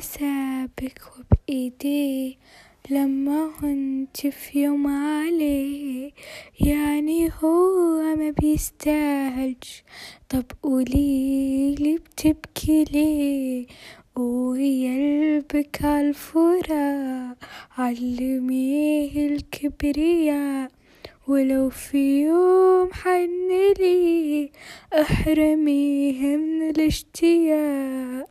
سابك وبإيديه لما هنت في يوم عليه يعني هو ما بيستاهلش. طب قوليلي بتبكي ليه؟ وهي قلبك عالفراق علميه الكبرياء. ولو في يوم حن لي احرميه من الاشتياق.